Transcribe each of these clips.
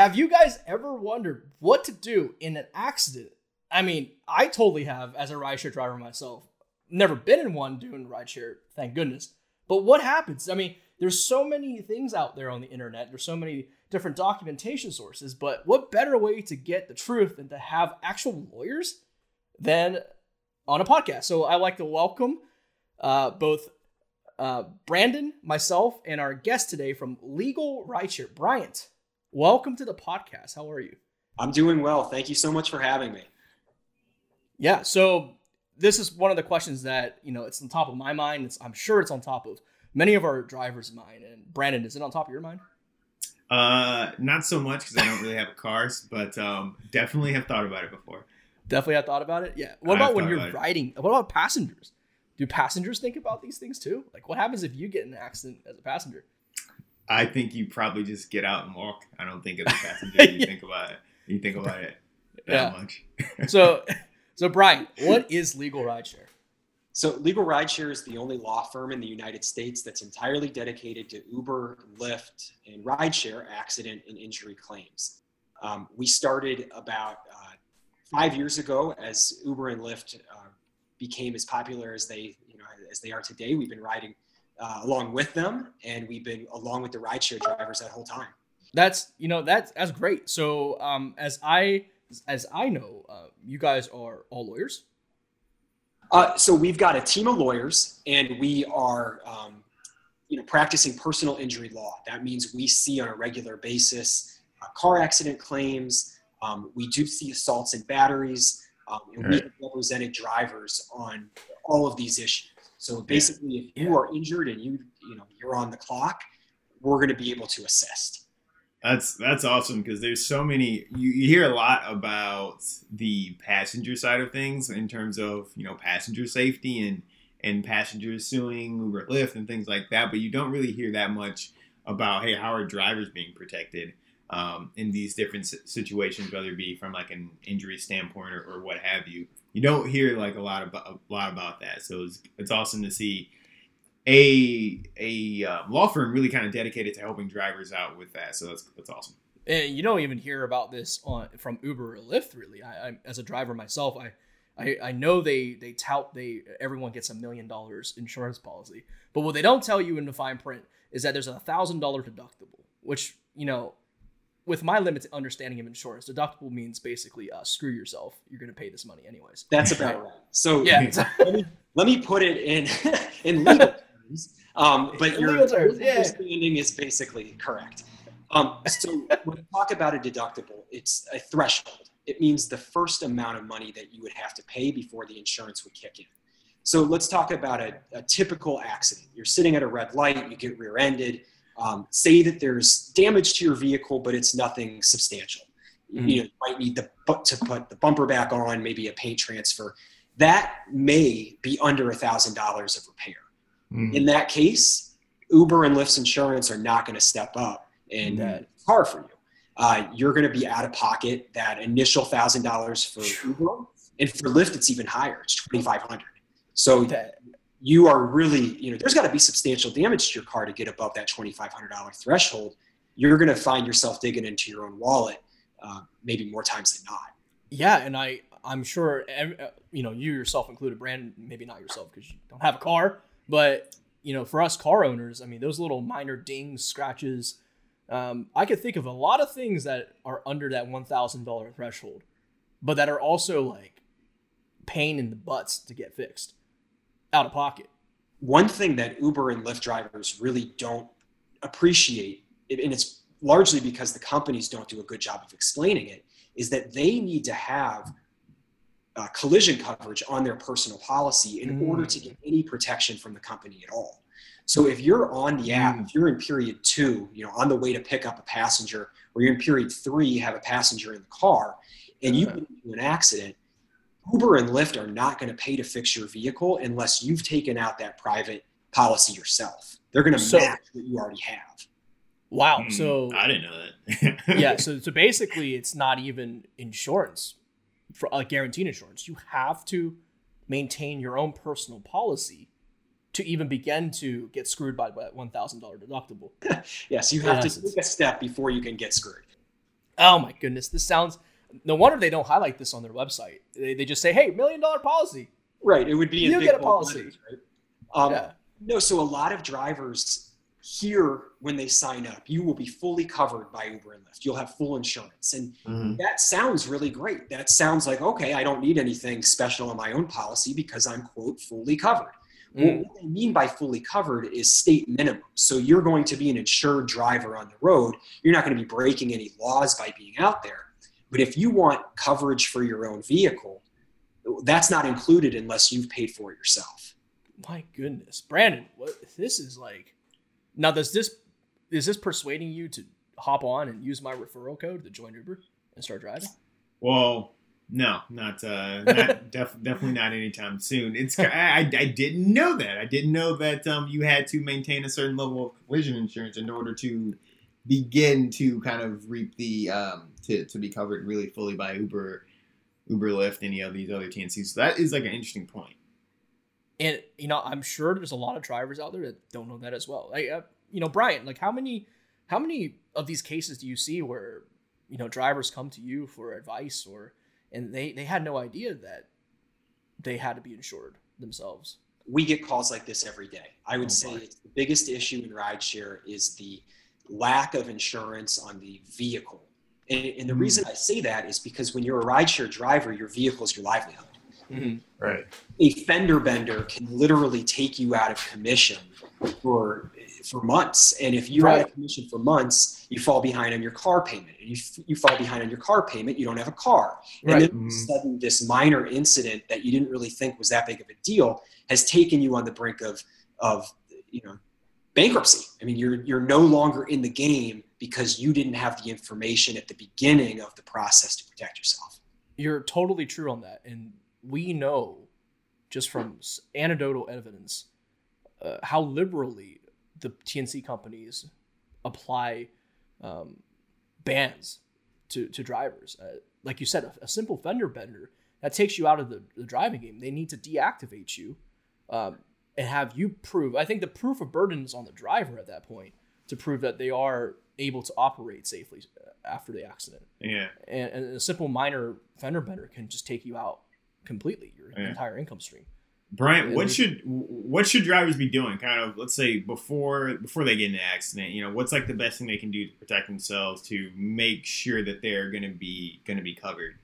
have you guys ever wondered what to do in an accident? I mean, I totally have as a rideshare driver myself. Never been in one doing rideshare, thank goodness. But what happens? I mean, there's so many things out there on the internet. There's so many different documentation sources, but what better way to get the truth than to have actual lawyers than on a podcast? So I like to welcome uh, both uh, Brandon, myself, and our guest today from Legal Rideshare, Bryant. Welcome to the podcast. How are you? I'm doing well. Thank you so much for having me. Yeah. So this is one of the questions that you know it's on top of my mind. It's, I'm sure it's on top of many of our drivers' mind. And Brandon, is it on top of your mind? Uh, not so much because I don't really have cars, but um, definitely have thought about it before. Definitely have thought about it. Yeah. What about when you're riding? What about passengers? Do passengers think about these things too? Like, what happens if you get in an accident as a passenger? I think you probably just get out and walk. I don't think as a passenger you yeah. think about it. You think about it that yeah. much. so, so Brian, what is legal rideshare? So, Legal Rideshare is the only law firm in the United States that's entirely dedicated to Uber, Lyft, and rideshare accident and injury claims. Um, we started about uh, five years ago as Uber and Lyft uh, became as popular as they, you know, as they are today. We've been riding uh, along with them, and we've been along with the rideshare drivers that whole time. That's you know that's that's great. So um, as I as I know, uh, you guys are all lawyers. Uh, so we've got a team of lawyers, and we are, um, you know, practicing personal injury law. That means we see on a regular basis uh, car accident claims. Um, we do see assaults and batteries, um, and right. we have represented drivers on all of these issues. So basically, if you are injured and you, you know, you're on the clock, we're going to be able to assist. That's that's awesome because there's so many. You, you, hear a lot about the passenger side of things in terms of you know passenger safety and and passengers suing Uber, Lyft, and things like that. But you don't really hear that much about hey, how are drivers being protected um, in these different situations, whether it be from like an injury standpoint or, or what have you. You don't hear like a lot about a lot about that. So it's, it's awesome to see a a uh, law firm really kind of dedicated to helping drivers out with that. So that's that's awesome. And you don't even hear about this on from Uber or Lyft. Really, I, I as a driver myself, I, I I know they they tout they everyone gets a million dollars insurance policy, but what they don't tell you in the fine print is that there's a thousand dollar deductible, which you know. With my limited understanding of insurance, deductible means basically uh, screw yourself. You're going to pay this money anyways. That's about right. So yeah, let me let me put it in in legal terms. Um, but your understanding is basically correct. Um, so when we talk about a deductible, it's a threshold. It means the first amount of money that you would have to pay before the insurance would kick in. So let's talk about a, a typical accident. You're sitting at a red light, you get rear-ended. Um, say that there's damage to your vehicle, but it's nothing substantial. Mm-hmm. You, know, you might need the, to put the bumper back on, maybe a paint transfer. That may be under a thousand dollars of repair. Mm. In that case, Uber and Lyft's insurance are not going to step up and mm. uh, car for you. Uh, you're going to be out of pocket that initial thousand dollars for Uber, and for Lyft, it's even higher. It's twenty five hundred. So you are really, you know, there's got to be substantial damage to your car to get above that twenty five hundred dollar threshold. You're going to find yourself digging into your own wallet, uh, maybe more times than not. Yeah, and I, I'm sure, uh, you know, you yourself included, Brandon, maybe not yourself because you don't have a car, but you know, for us car owners, I mean, those little minor dings, scratches. Um, I could think of a lot of things that are under that one thousand dollar threshold, but that are also like pain in the butts to get fixed, out of pocket. One thing that Uber and Lyft drivers really don't appreciate, and it's largely because the companies don't do a good job of explaining it, is that they need to have uh, collision coverage on their personal policy in mm. order to get any protection from the company at all. So if you're on the app, mm. if you're in period two, you know, on the way to pick up a passenger, or you're in period three, you have a passenger in the car, and you get into an accident, Uber and Lyft are not going to pay to fix your vehicle unless you've taken out that private policy yourself. They're going to so, match what you already have. Wow. Mm, so I didn't know that. yeah. So so basically, it's not even insurance for a guaranteed insurance, you have to maintain your own personal policy to even begin to get screwed by that one thousand dollar deductible. yes, you have to take a step before you can get screwed. Oh my goodness, this sounds. No wonder they don't highlight this on their website. They, they just say, "Hey, million dollar policy." Right. It would be you get a policy. Letters, right? Um, yeah. No, so a lot of drivers here when they sign up, you will be fully covered by Uber and Lyft. You'll have full insurance. And mm-hmm. that sounds really great. That sounds like, okay, I don't need anything special in my own policy because I'm, quote, fully covered. Mm. Well, what they mean by fully covered is state minimum. So you're going to be an insured driver on the road. You're not going to be breaking any laws by being out there. But if you want coverage for your own vehicle, that's not included unless you've paid for it yourself. My goodness, Brandon, what this is like. Now, does this is this persuading you to hop on and use my referral code to join Uber and start driving? Well, no, not uh, not def- definitely not anytime soon. It's I, I didn't know that. I didn't know that um, you had to maintain a certain level of collision insurance in order to begin to kind of reap the um, to to be covered really fully by Uber, Uber Lyft, any of these other TNCs. So that is like an interesting point. And you know, I'm sure there's a lot of drivers out there that don't know that as well. Like, uh, you know, Brian, like how many how many of these cases do you see where you know drivers come to you for advice or and they they had no idea that they had to be insured themselves? We get calls like this every day. I would oh, say it's the biggest issue in rideshare is the lack of insurance on the vehicle. And, and the mm. reason I say that is because when you're a rideshare driver, your vehicle is your livelihood. Mm-hmm. Right. A fender bender can literally take you out of commission for for months. And if you're right. out of commission for months, you fall behind on your car payment. And you, you fall behind on your car payment, you don't have a car. And right. then mm-hmm. sudden, this minor incident that you didn't really think was that big of a deal has taken you on the brink of, of you know, bankruptcy. I mean, you're, you're no longer in the game because you didn't have the information at the beginning of the process to protect yourself. You're totally true on that. And we know just from anecdotal evidence uh, how liberally the TNC companies apply um, bans to, to drivers. Uh, like you said, a, a, simple fender bender that takes you out of the, the driving game. They need to deactivate you um, and have you prove. I think the proof of burden is on the driver at that point to prove that they are able to operate safely uh, after the accident. Yeah. And, and a simple minor fender bender can just take you out completely your yeah. entire income stream. Brian, what should what should drivers be doing? Kind of, let's say before before they get in an accident. You know, what's like the best thing they can do to protect themselves to make sure that they're going to be going to be covered.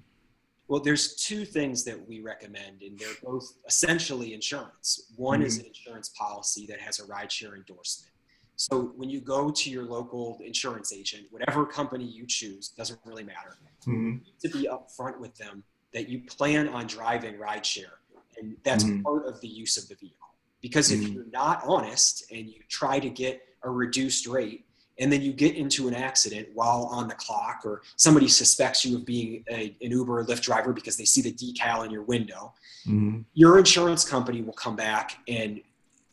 Well, there's two things that we recommend, and they're both essentially insurance. One mm-hmm. is an insurance policy that has a rideshare endorsement. So when you go to your local insurance agent, whatever company you choose, doesn't really matter. Mm-hmm. to be upfront with them that you plan on driving rideshare. And that's mm-hmm. part of the use of the vehicle. Because if mm-hmm. you're not honest and you try to get a reduced rate, and then you get into an accident while on the clock, or somebody suspects you of being a, an Uber or Lyft driver because they see the decal in your window, mm-hmm. your insurance company will come back and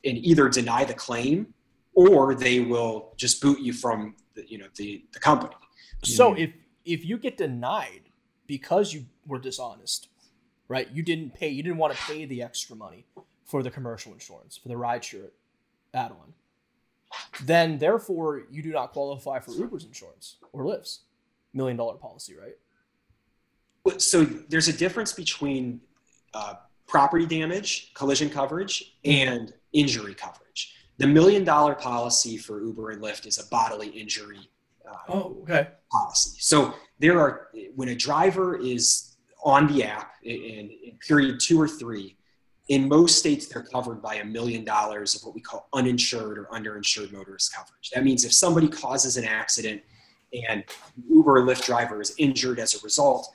and either deny the claim or they will just boot you from the, you know the, the company. So mm-hmm. if if you get denied because you were dishonest, right? You didn't pay, you didn't want to pay the extra money for the commercial insurance, for the rideshare add on. Then, therefore, you do not qualify for Uber's insurance or Lyft's million dollar policy, right? So, there's a difference between uh, property damage, collision coverage, and injury coverage. The million dollar policy for Uber and Lyft is a bodily injury uh, oh, okay. policy. So there are when a driver is on the app in, in period two or three, in most states they're covered by a million dollars of what we call uninsured or underinsured motorist coverage. That means if somebody causes an accident and Uber or Lyft driver is injured as a result,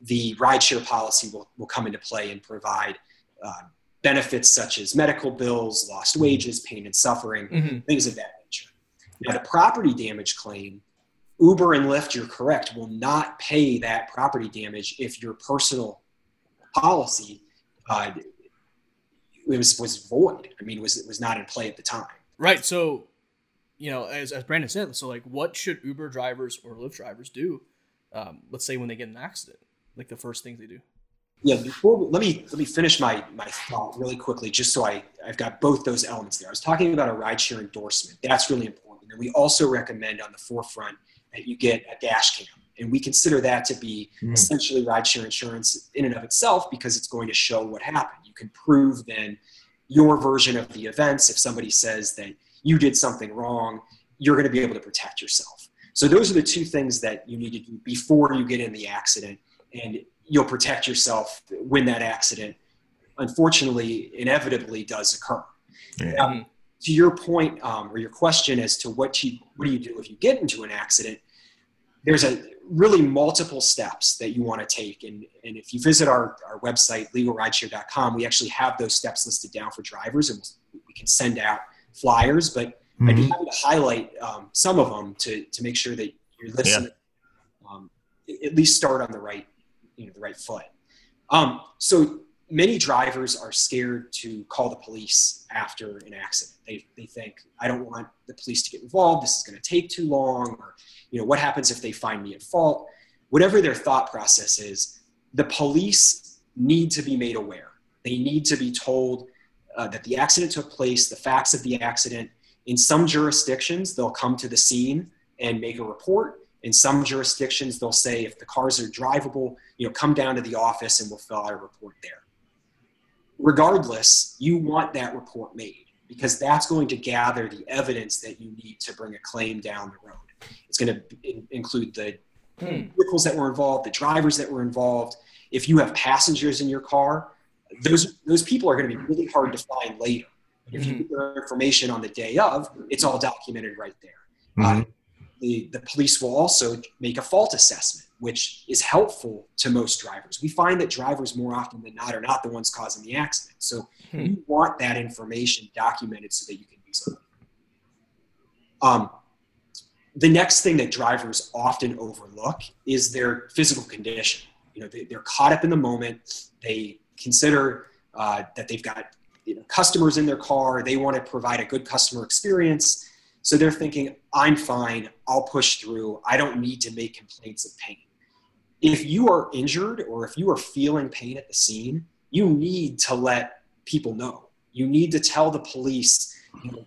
the rideshare policy will, will come into play and provide uh, benefits such as medical bills, lost wages, pain and suffering, mm-hmm. things of that nature. Now, the property damage claim Uber and Lyft, you're correct, will not pay that property damage if your personal policy uh, was was void. I mean, was it was not in play at the time. Right. So, you know, as as Brandon said, so like, what should Uber drivers or Lyft drivers do? Um, let's say when they get an accident, like the first things they do. Yeah. Before let me let me finish my my thought really quickly, just so I I've got both those elements there. I was talking about a rideshare endorsement. That's really important, and we also recommend on the forefront that you get a dash cam. And we consider that to be mm. essentially rideshare insurance in and of itself because it's going to show what happened. You can prove then your version of the events. If somebody says that you did something wrong, you're going to be able to protect yourself. So those are the two things that you need to do before you get in the accident, and you'll protect yourself when that accident, unfortunately, inevitably does occur. Yeah. Um, to your point um, or your question as to what you what do you do if you get into an accident, there's a really multiple steps that you want to take. And, and if you visit our, our website, legalrideshare.com, we actually have those steps listed down for drivers and we can send out flyers. But mm-hmm. I'd be mm-hmm. happy to highlight um, some of them to, to make sure that you're listening, yeah. um, at least start on the right, you know, the right foot. Um, so many drivers are scared to call the police after an accident. They, they think, I don't want the police to get involved. This is going to take too long. Or, you know, what happens if they find me at fault? Whatever their thought process is, the police need to be made aware. They need to be told uh, that the accident took place, the facts of the accident. In some jurisdictions, they'll come to the scene and make a report. In some jurisdictions, they'll say if the cars are drivable, you know, come down to the office and we'll fill out a report there regardless, you want that report made because that's going to gather the evidence that you need to bring a claim down the road. It's going to include the hmm. vehicles that were involved, the drivers that were involved. If you have passengers in your car, those those people are going to be really hard to find later. If you hmm. get their information on the day of, it's all documented right there. Mm-hmm. Uh, the, the police will also make a fault assessment, which is helpful to most drivers. We find that drivers more often than not are not the ones causing the accident. So hmm. you want that information documented so that you can use it. Um, the next thing that drivers often overlook is their physical condition. You know, they, are caught up in the moment. They consider uh, that they've got you know, customers in their car. They want to provide a good customer experience so they're thinking, I'm fine, I'll push through, I don't need to make complaints of pain. If you are injured or if you are feeling pain at the scene, you need to let people know. You need to tell the police, you know,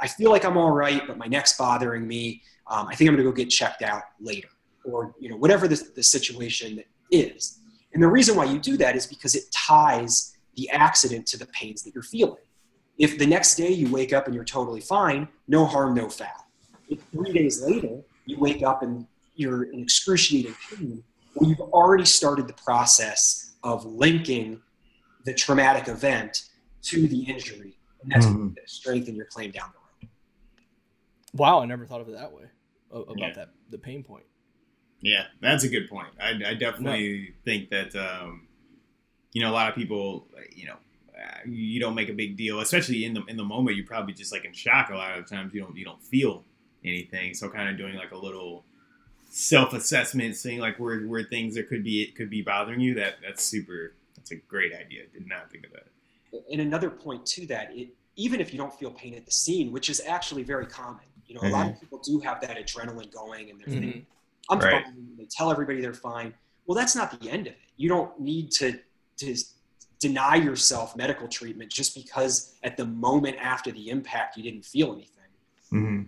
I feel like I'm all right, but my neck's bothering me. Um, I think I'm going to go get checked out later, or you know, whatever the, the situation is. And the reason why you do that is because it ties the accident to the pains that you're feeling. If the next day you wake up and you're totally fine, no harm, no foul. If three days later you wake up and you're in excruciating pain, well, you've already started the process of linking the traumatic event to the injury, and that's mm-hmm. going to strengthen your claim down the road. Wow, I never thought of it that way about yeah. that the pain point. Yeah, that's a good point. I, I definitely no. think that um, you know a lot of people, you know, you don't make a big deal, especially in the in the moment. You're probably just like in shock. A lot of times you don't you don't feel anything. So kind of doing like a little self assessment, seeing like where where things that could be it could be bothering you. That that's super. That's a great idea. Did not think of that. And another point to that, it, even if you don't feel pain at the scene, which is actually very common. You know, a mm-hmm. lot of mm-hmm. people do have that adrenaline going, and they're mm-hmm. thinking, "I'm right. fine." They tell everybody they're fine. Well, that's not the end of it. You don't need to to deny yourself medical treatment just because at the moment after the impact you didn't feel anything. Mm-hmm.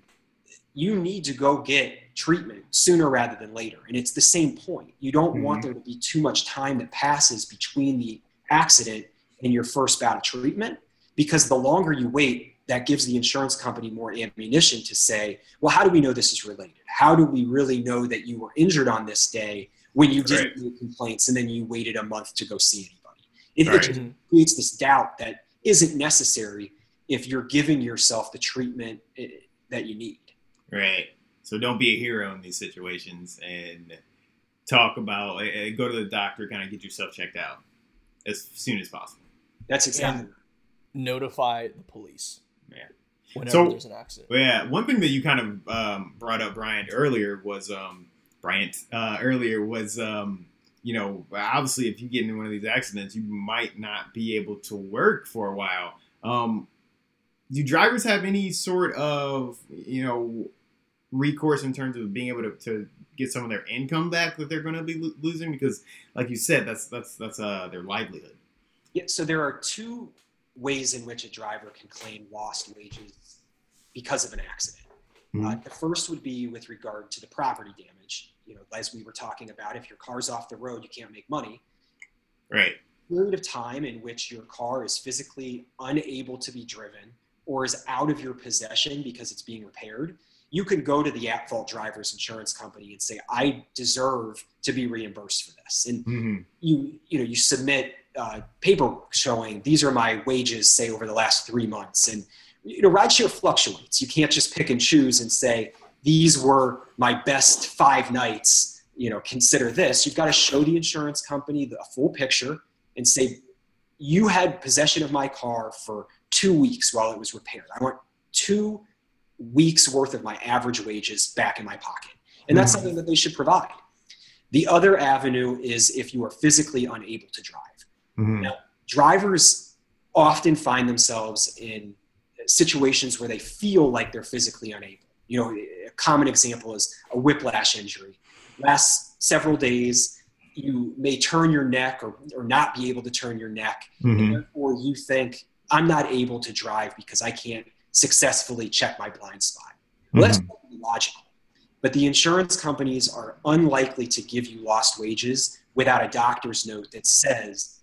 You need to go get treatment sooner rather than later. And it's the same point. You don't mm-hmm. want there to be too much time that passes between the accident and your first bout of treatment because the longer you wait, that gives the insurance company more ammunition to say, well, how do we know this is related? How do we really know that you were injured on this day when you didn't right. make complaints and then you waited a month to go see anybody? It, right. it just creates this doubt that isn't necessary if you're giving yourself the treatment eh, that you need. Right. So don't be a hero in these situations and talk about, uh, go to the doctor, kind of get yourself checked out as soon as possible. That's exactly. And notify the police. Yeah. Whenever so, there's an accident. Yeah. One thing that you kind of um, brought up, Brian, earlier was um, Bryant uh, earlier was um, you know, obviously, if you get into one of these accidents, you might not be able to work for a while. Um, do drivers have any sort of, you know, recourse in terms of being able to, to get some of their income back that they're going to be lo- losing? Because, like you said, that's that's that's uh, their livelihood. Yeah. So there are two ways in which a driver can claim lost wages because of an accident. Mm-hmm. Uh, the first would be with regard to the property damage you know, as we were talking about, if your car's off the road, you can't make money. Right. Period of time in which your car is physically unable to be driven or is out of your possession because it's being repaired, you can go to the at fault driver's insurance company and say, I deserve to be reimbursed for this. And mm-hmm. you, you know, you submit uh, paperwork showing these are my wages, say over the last three months. And, you know, rideshare fluctuates. You can't just pick and choose and say, these were my best five nights, you know, consider this. You've got to show the insurance company the full picture and say, you had possession of my car for two weeks while it was repaired. I want two weeks worth of my average wages back in my pocket. And that's mm-hmm. something that they should provide. The other avenue is if you are physically unable to drive. Mm-hmm. Now, drivers often find themselves in situations where they feel like they're physically unable. You know, a common example is a whiplash injury. Lasts several days, you may turn your neck or, or not be able to turn your neck, mm-hmm. or you think, I'm not able to drive because I can't successfully check my blind spot. Well, mm-hmm. logical. But the insurance companies are unlikely to give you lost wages without a doctor's note that says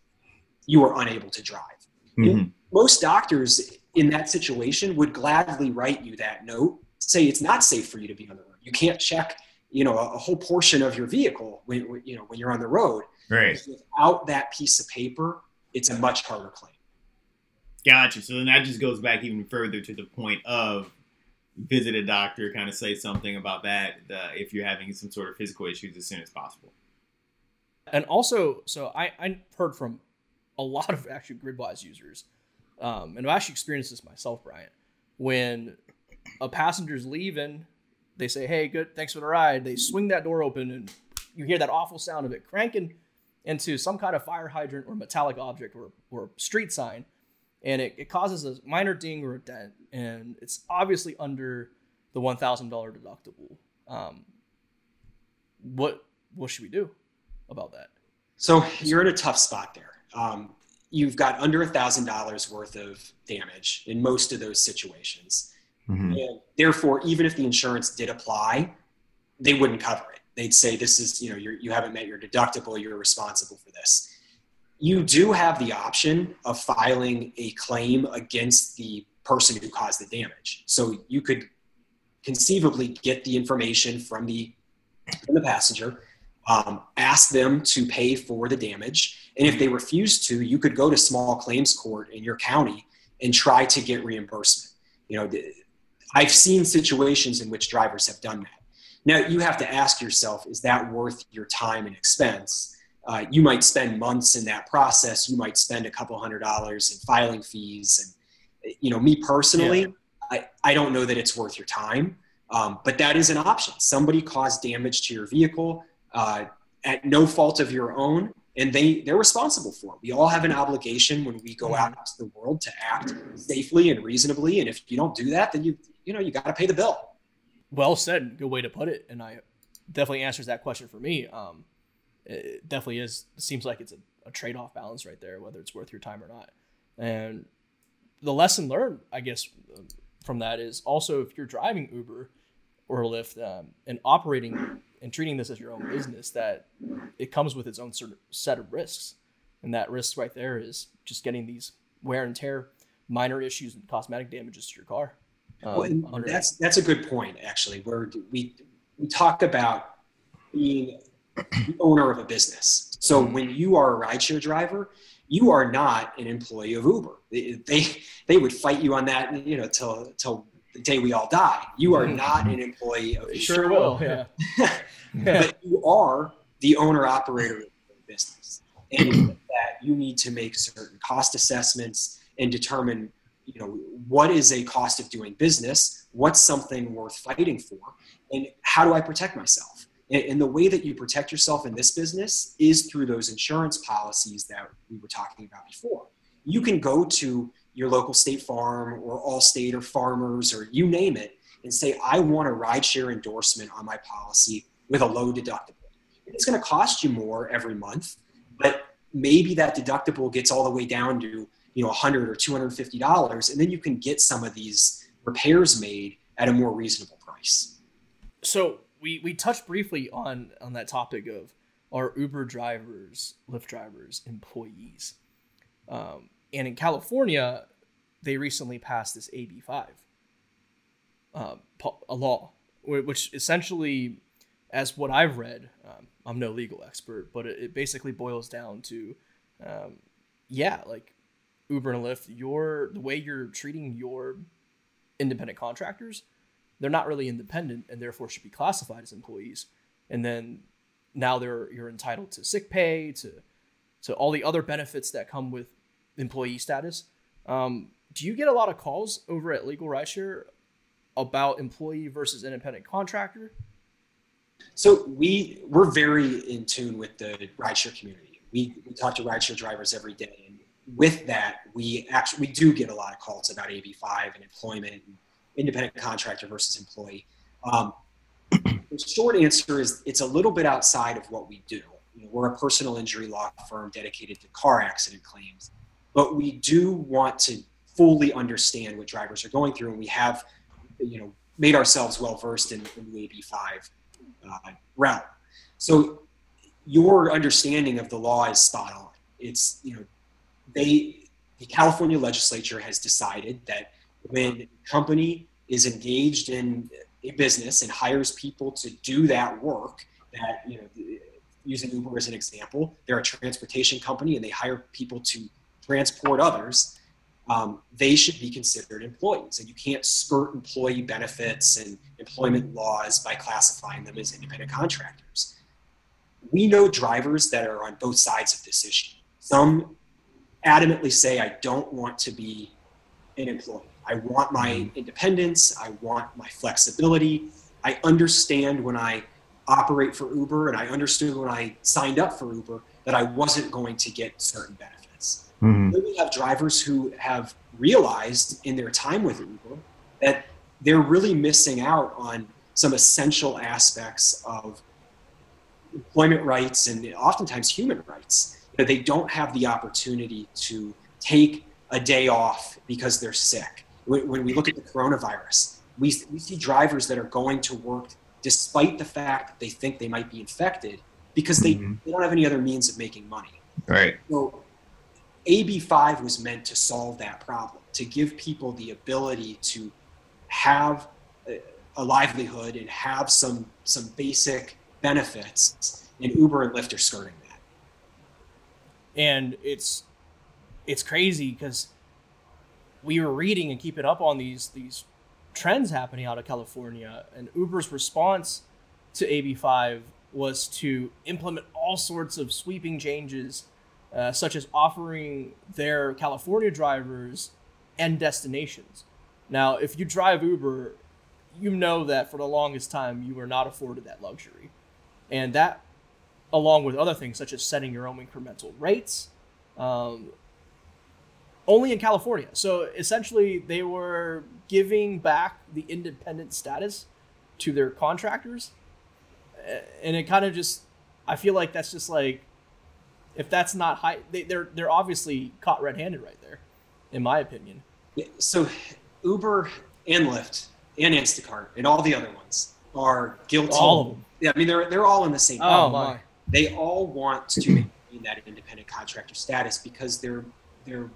you are unable to drive. Mm-hmm. Most doctors in that situation would gladly write you that note, say it's not safe for you to be on the road. You can't check, you know, a, a whole portion of your vehicle when you know when you're on the road. Right. Without that piece of paper, it's a much harder claim. Gotcha. So then that just goes back even further to the point of visit a doctor, kind of say something about that uh, if you're having some sort of physical issues as soon as possible. And also, so I, I heard from a lot of actually Gridwise users, um, and I've actually experienced this myself, Brian. When a passenger's leaving, they say, "Hey, good, thanks for the ride." They swing that door open, and you hear that awful sound of it cranking into some kind of fire hydrant or metallic object or, or street sign and it, it causes a minor ding or a dent, and it's obviously under the one thousand dollar deductible. Um, what what should we do about that? So you're in a tough spot there. Um, you've got under a thousand dollars worth of damage in most of those situations, mm-hmm. and therefore, even if the insurance did apply, they wouldn't cover it. They'd say this is you know you're, you haven't met your deductible. You're responsible for this you do have the option of filing a claim against the person who caused the damage. So you could conceivably get the information from the from the passenger, um, ask them to pay for the damage, and if they refuse to, you could go to small claims court in your county and try to get reimbursement. You know, I've seen situations in which drivers have done that. Now you have to ask yourself: Is that worth your time and expense? Uh, you might spend months in that process. You might spend a couple hundred dollars in filing fees. And, you know, me personally, yeah. I, I don't know that it's worth your time, um, but that is an option. Somebody caused damage to your vehicle uh, at no fault of your own, and they, they're responsible for it. We all have an obligation when we go out into the world to act safely and reasonably. And if you don't do that, then you, you know, you got to pay the bill. Well said. Good way to put it. And I definitely answers that question for me. Um, it definitely is seems like it's a, a trade-off balance right there whether it's worth your time or not. And the lesson learned i guess from that is also if you're driving uber or lyft um, and operating and treating this as your own business that it comes with its own sort of set of risks. And that risk right there is just getting these wear and tear minor issues and cosmetic damages to your car. Um, well, that's that's a good point actually where we we talk about being owner of a business. So mm-hmm. when you are a rideshare driver, you are not an employee of Uber. They, they, would fight you on that, you know, till till the day we all die. You are mm-hmm. not an employee of Uber. Sure will, yeah. but you are the owner operator of the business, and that you need to make certain cost assessments and determine, you know, what is a cost of doing business, what's something worth fighting for, and how do I protect myself and, the way that you protect yourself in this business is through those insurance policies that we were talking about before. You can go to your local state farm or Allstate or farmers or you name it and say, I want a rideshare endorsement on my policy with a low deductible. It's going to cost you more every month, but maybe that deductible gets all the way down to you know 100 or 250 dollars and then you can get some of these repairs made at a more reasonable price so we we touched briefly on on that topic of are Uber drivers, Lyft drivers, employees. Um, and in California, they recently passed this AB5, uh, a law, which essentially, as what I've read, um, I'm no legal expert, but it, it basically boils down to, um, yeah, like Uber and Lyft, your the way you're treating your independent contractors, they're not really independent and therefore should be classified as employees. And then now they're you're entitled to sick pay, to to all the other benefits that come with employee status. Um, do you get a lot of calls over at Legal Rideshare about employee versus independent contractor? So we we're very in tune with the rideshare community. We, we talk to rideshare drivers every day, and with that, we actually we do get a lot of calls about AB5 and employment, and independent contractor versus employee. Um, the short answer is it's a little bit outside of what we do. You know, we're a personal injury law firm dedicated to car accident claims, but we do want to fully understand what drivers are going through, and we have, you know, made ourselves well versed in, in, the AB5 uh, realm. So your understanding of the law is spot on. It's you know, they the California legislature has decided that when a company is engaged in a business and hires people to do that work that you know using uber as an example they're a transportation company and they hire people to transport others um, they should be considered employees. And you can't skirt employee benefits and employment laws by classifying them as independent contractors. We know drivers that are on both sides of this issue. Some adamantly say i don't want to be an employee I want my mm-hmm. independence. I want my flexibility. I understand when I operate for Uber and I understood when I signed up for Uber that I wasn't going to get certain benefits. Mm-hmm. Then we have drivers who have realized in their time with Uber that they're really missing out on some essential aspects of employment rights and oftentimes human rights. That they don't have the opportunity to take a day off because they're sick when we look at the coronavirus, we, we see drivers that are going to work despite the fact that they think they might be infected because they, mm-hmm. they don't have any other means of making money. Right. So AB5 was meant to solve that problem, to give people the ability to have a, a livelihood and have some some basic benefits. And Uber and Lyft are skirting that. And it's it's crazy because we were reading and keeping up on these these trends happening out of California, and Uber's response to AB5 was to implement all sorts of sweeping changes, uh, such as offering their California drivers end destinations. Now, if you drive Uber, you know that for the longest time you were not afforded that luxury, and that, along with other things such as setting your own incremental rates, um, only in California. So essentially, they were giving back the independent status to their contractors, and it kind of just, I feel like that's just like, if that's not high, they, they're they're obviously caught red-handed right there, in my opinion. So, Uber and Lyft and Instacart and all the other ones are guilty. All of them. Yeah, I mean they're they're all in the same. Oh my! They all want to maintain that independent contractor status because they're they're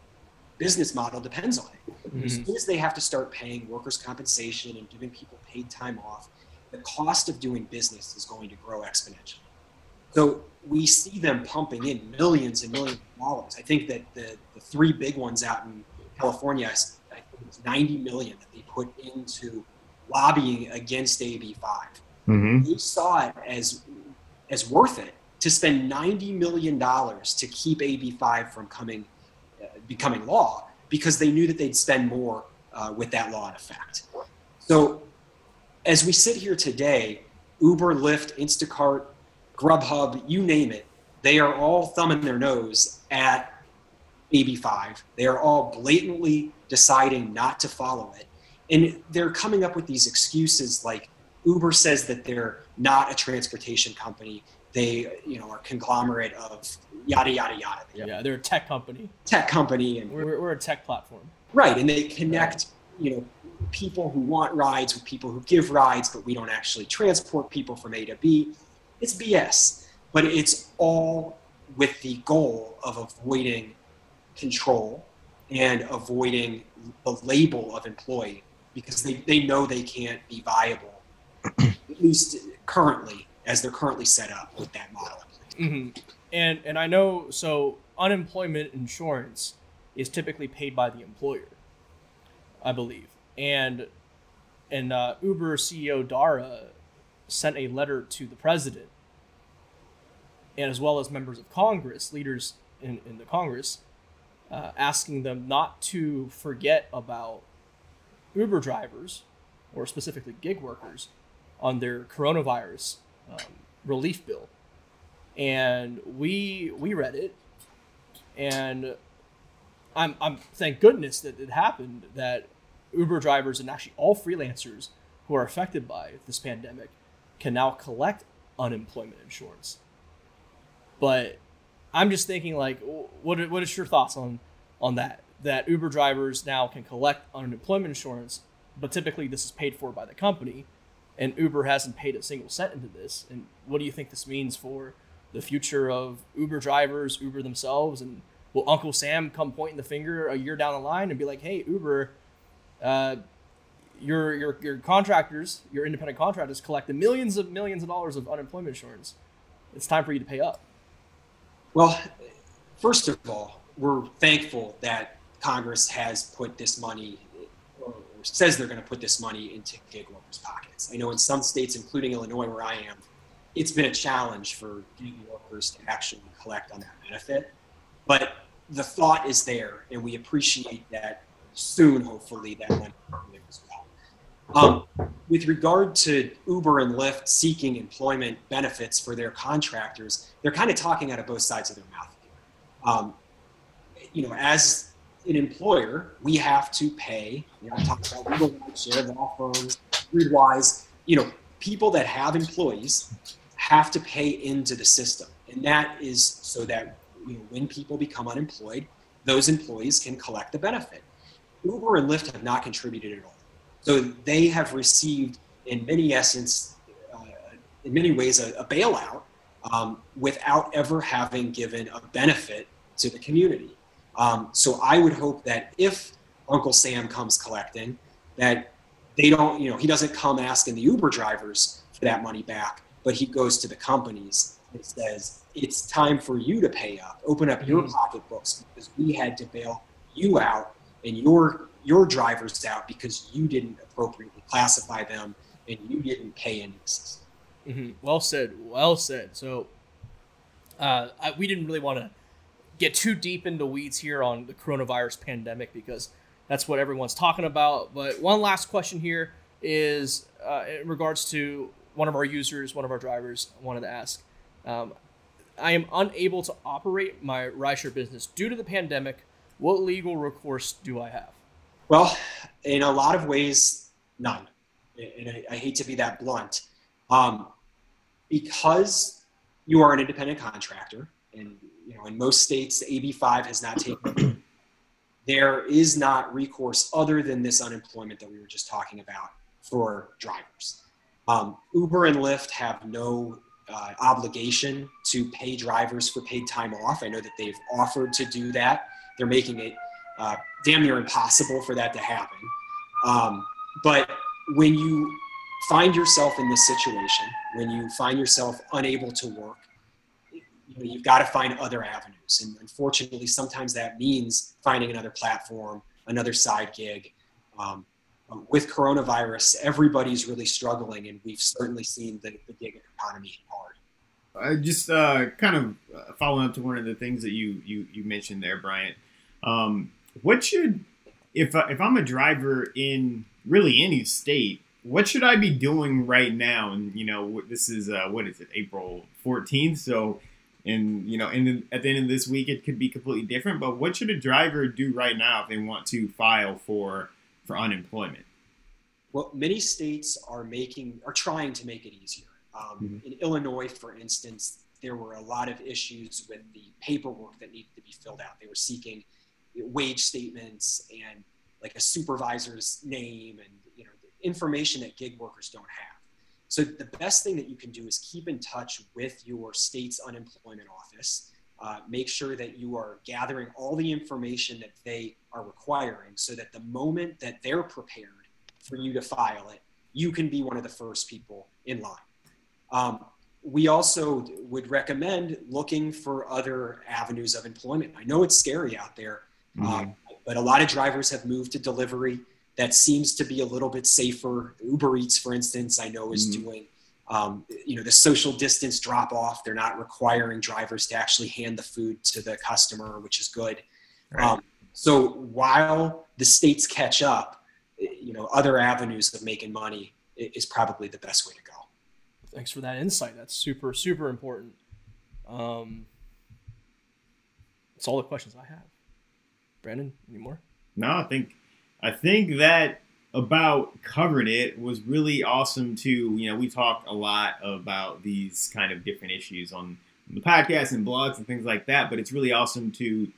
business model depends on it. Mm-hmm. As soon as they have to start paying workers' compensation and giving people paid time off, the cost of doing business is going to grow exponentially. So we see them pumping in millions and millions of dollars. I think that the, the three big ones out in California, I think it's 90 million that they put into lobbying against AB5. Mm-hmm. They saw it as as worth it to spend 90 million dollars to keep AB5 from coming becoming law because they knew that they'd spend more uh, with that law in effect. So as we sit here today, Uber, Lyft, Instacart, Grubhub, you name it, they are all thumbing their nose at AB5. They are all blatantly deciding not to follow it. And they're coming up with these excuses like Uber says that they're not a transportation company. They, you know, are conglomerate of yada yada yada. Yeah, they're a tech company. Tech company, and we're, we're a tech platform. Right, and they connect, you know, people who want rides with people who give rides, but we don't actually transport people from A to B. It's BS, but it's all with the goal of avoiding control and avoiding the label of employee because they, they know they can't be viable, at least currently, as they're currently set up with that model. Mm-hmm. And and I know so unemployment insurance is typically paid by the employer, I believe. And and uh, Uber CEO Dara sent a letter to the president, and as well as members of Congress, leaders in, in the Congress, uh, asking them not to forget about Uber drivers, or specifically gig workers, on their coronavirus um, relief bill. And we we read it, and I'm I'm thank goodness that it happened that Uber drivers and actually all freelancers who are affected by this pandemic can now collect unemployment insurance. But I'm just thinking like what what is your thoughts on on that? That Uber drivers now can collect unemployment insurance, but typically this is paid for by the company, and Uber hasn't paid a single cent into this. And what do you think this means for the future of Uber drivers, Uber themselves, and will Uncle Sam come pointing the finger a year down the line and be like, "Hey, Uber, uh, your your your contractors, your independent contractors, collected millions of millions of dollars of unemployment insurance. It's time for you to pay up." Well, first of all, we're thankful that Congress has put this money says they're going to put this money into gig workers' pockets. I know in some states, including Illinois, where I am, it's been a challenge for gig workers to actually collect on that benefit. But the thought is there, and we appreciate that soon, hopefully, that money there as well. Um, with regard to Uber and Lyft seeking employment benefits for their contractors, they're kind of talking out of both sides of their mouth. Um, you know, as an employer, we have to pay. You know, I talked about legal share, law firms, Gridwise. You know, people that have employees have to pay into the system, and that is so that you know, when people become unemployed, those employees can collect the benefit. Uber and Lyft have not contributed at all. So they have received, in many essence, uh, in many ways, a, a bailout um, without ever having given a benefit to the community. Um, so I would hope that if Uncle Sam comes collecting, that they don't, you know, he doesn't come asking the Uber drivers for that money back, but he goes to the companies and says, it's time for you to pay up. Open up your mm-hmm. pocketbooks because we had to bail you out and your your drivers out because you didn't appropriately classify them and you didn't pay any mm-hmm. Well said. Well said. So uh, I, we didn't really want to get too deep into weeds here on the coronavirus pandemic because that's what everyone's talking about. But one last question here is uh, in regards to one of our users, one of our drivers wanted to ask. Um, I am unable to operate my rideshare business due to the pandemic. What legal recourse do I have? Well, in a lot of ways, none. And I, I hate to be that blunt. Um, because you are an independent contractor, and you know, in most states, AB5 has not taken. there is not recourse other than this unemployment that we were just talking about for drivers. Um, Uber and Lyft have no uh, obligation to pay drivers for paid time off. I know that they've offered to do that. They're making it uh, damn near impossible for that to happen. Um, but when you find yourself in this situation, when you find yourself unable to work, you know, you've got to find other avenues. And unfortunately, sometimes that means finding another platform, another side gig. Um, with coronavirus, everybody's really struggling, and we've certainly seen the, the gig economy hard. I just uh, kind of uh, following up to one of the things that you you, you mentioned there, Bryant. Um, what should if if I'm a driver in really any state, what should I be doing right now? And you know, this is uh, what is it, April 14th? So, and you know, and at the end of this week, it could be completely different. But what should a driver do right now if they want to file for for unemployment? Well, many states are making are trying to make it easier. Um, mm-hmm. In Illinois, for instance, there were a lot of issues with the paperwork that needed to be filled out. They were seeking wage statements and like a supervisor's name and you know information that gig workers don't have. So the best thing that you can do is keep in touch with your state's unemployment office. Uh, make sure that you are gathering all the information that they are requiring so that the moment that they're prepared for you to file it, you can be one of the first people in line. Um, we also would recommend looking for other avenues of employment. I know it's scary out there, mm-hmm. um, but a lot of drivers have moved to delivery. That seems to be a little bit safer. Uber Eats, for instance, I know is mm-hmm. doing, um, you know, the social distance drop off. They're not requiring drivers to actually hand the food to the customer, which is good. Right. Um, so while the states catch up, you know, other avenues of making money is probably the best way to go thanks for that insight. That's super, super important. Um, that's all the questions I have. Brandon, any more? No, I think I think that about covered it was really awesome too. You know, we talk a lot about these kind of different issues on the podcast and blogs and things like that, but it's really awesome to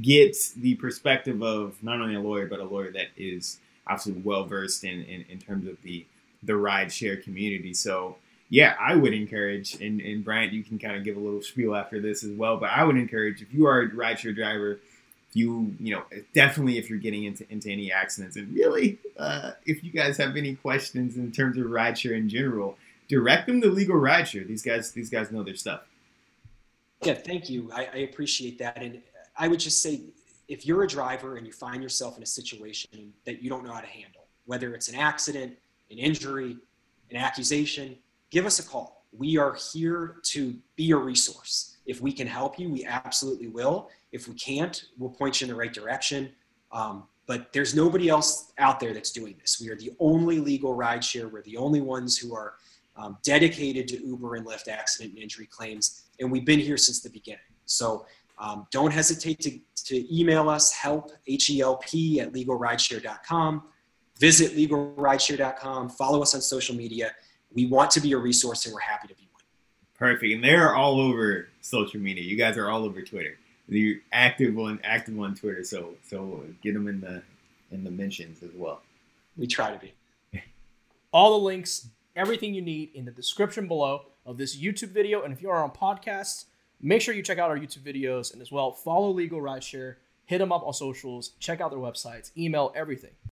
get the perspective of not only a lawyer but a lawyer that is absolutely well versed in, in, in terms of the the ride share community. So yeah, I would encourage, and, and Bryant, you can kind of give a little spiel after this as well, but I would encourage if you are a rideshare driver, you, you know, definitely if you're getting into, into any accidents, and really, uh, if you guys have any questions in terms of rideshare in general, direct them to Legal Rideshare. These guys, these guys know their stuff. Yeah, thank you. I, I appreciate that. And I would just say, if you're a driver and you find yourself in a situation that you don't know how to handle, whether it's an accident, an injury, an accusation, give us a call. We are here to be a resource. If we can help you, we absolutely will. If we can't, we'll point you in the right direction. Um, but there's nobody else out there that's doing this. We are the only legal rideshare. We're the only ones who are um, dedicated to Uber and Lyft accident and injury claims, and we've been here since the beginning. So um, don't hesitate to, to email us help h-e-l-p at legalrideshare.com. Visit legalrideshare.com. Follow us on social media we want to be a resource and we're happy to be one. Perfect. And they're all over social media. You guys are all over Twitter. You're active on active on Twitter, so so uh, get them in the in the mentions as well. We try to be. all the links, everything you need in the description below of this YouTube video. And if you are on podcasts, make sure you check out our YouTube videos and as well follow Legal Rideshare. Hit them up on socials, check out their websites, email, everything.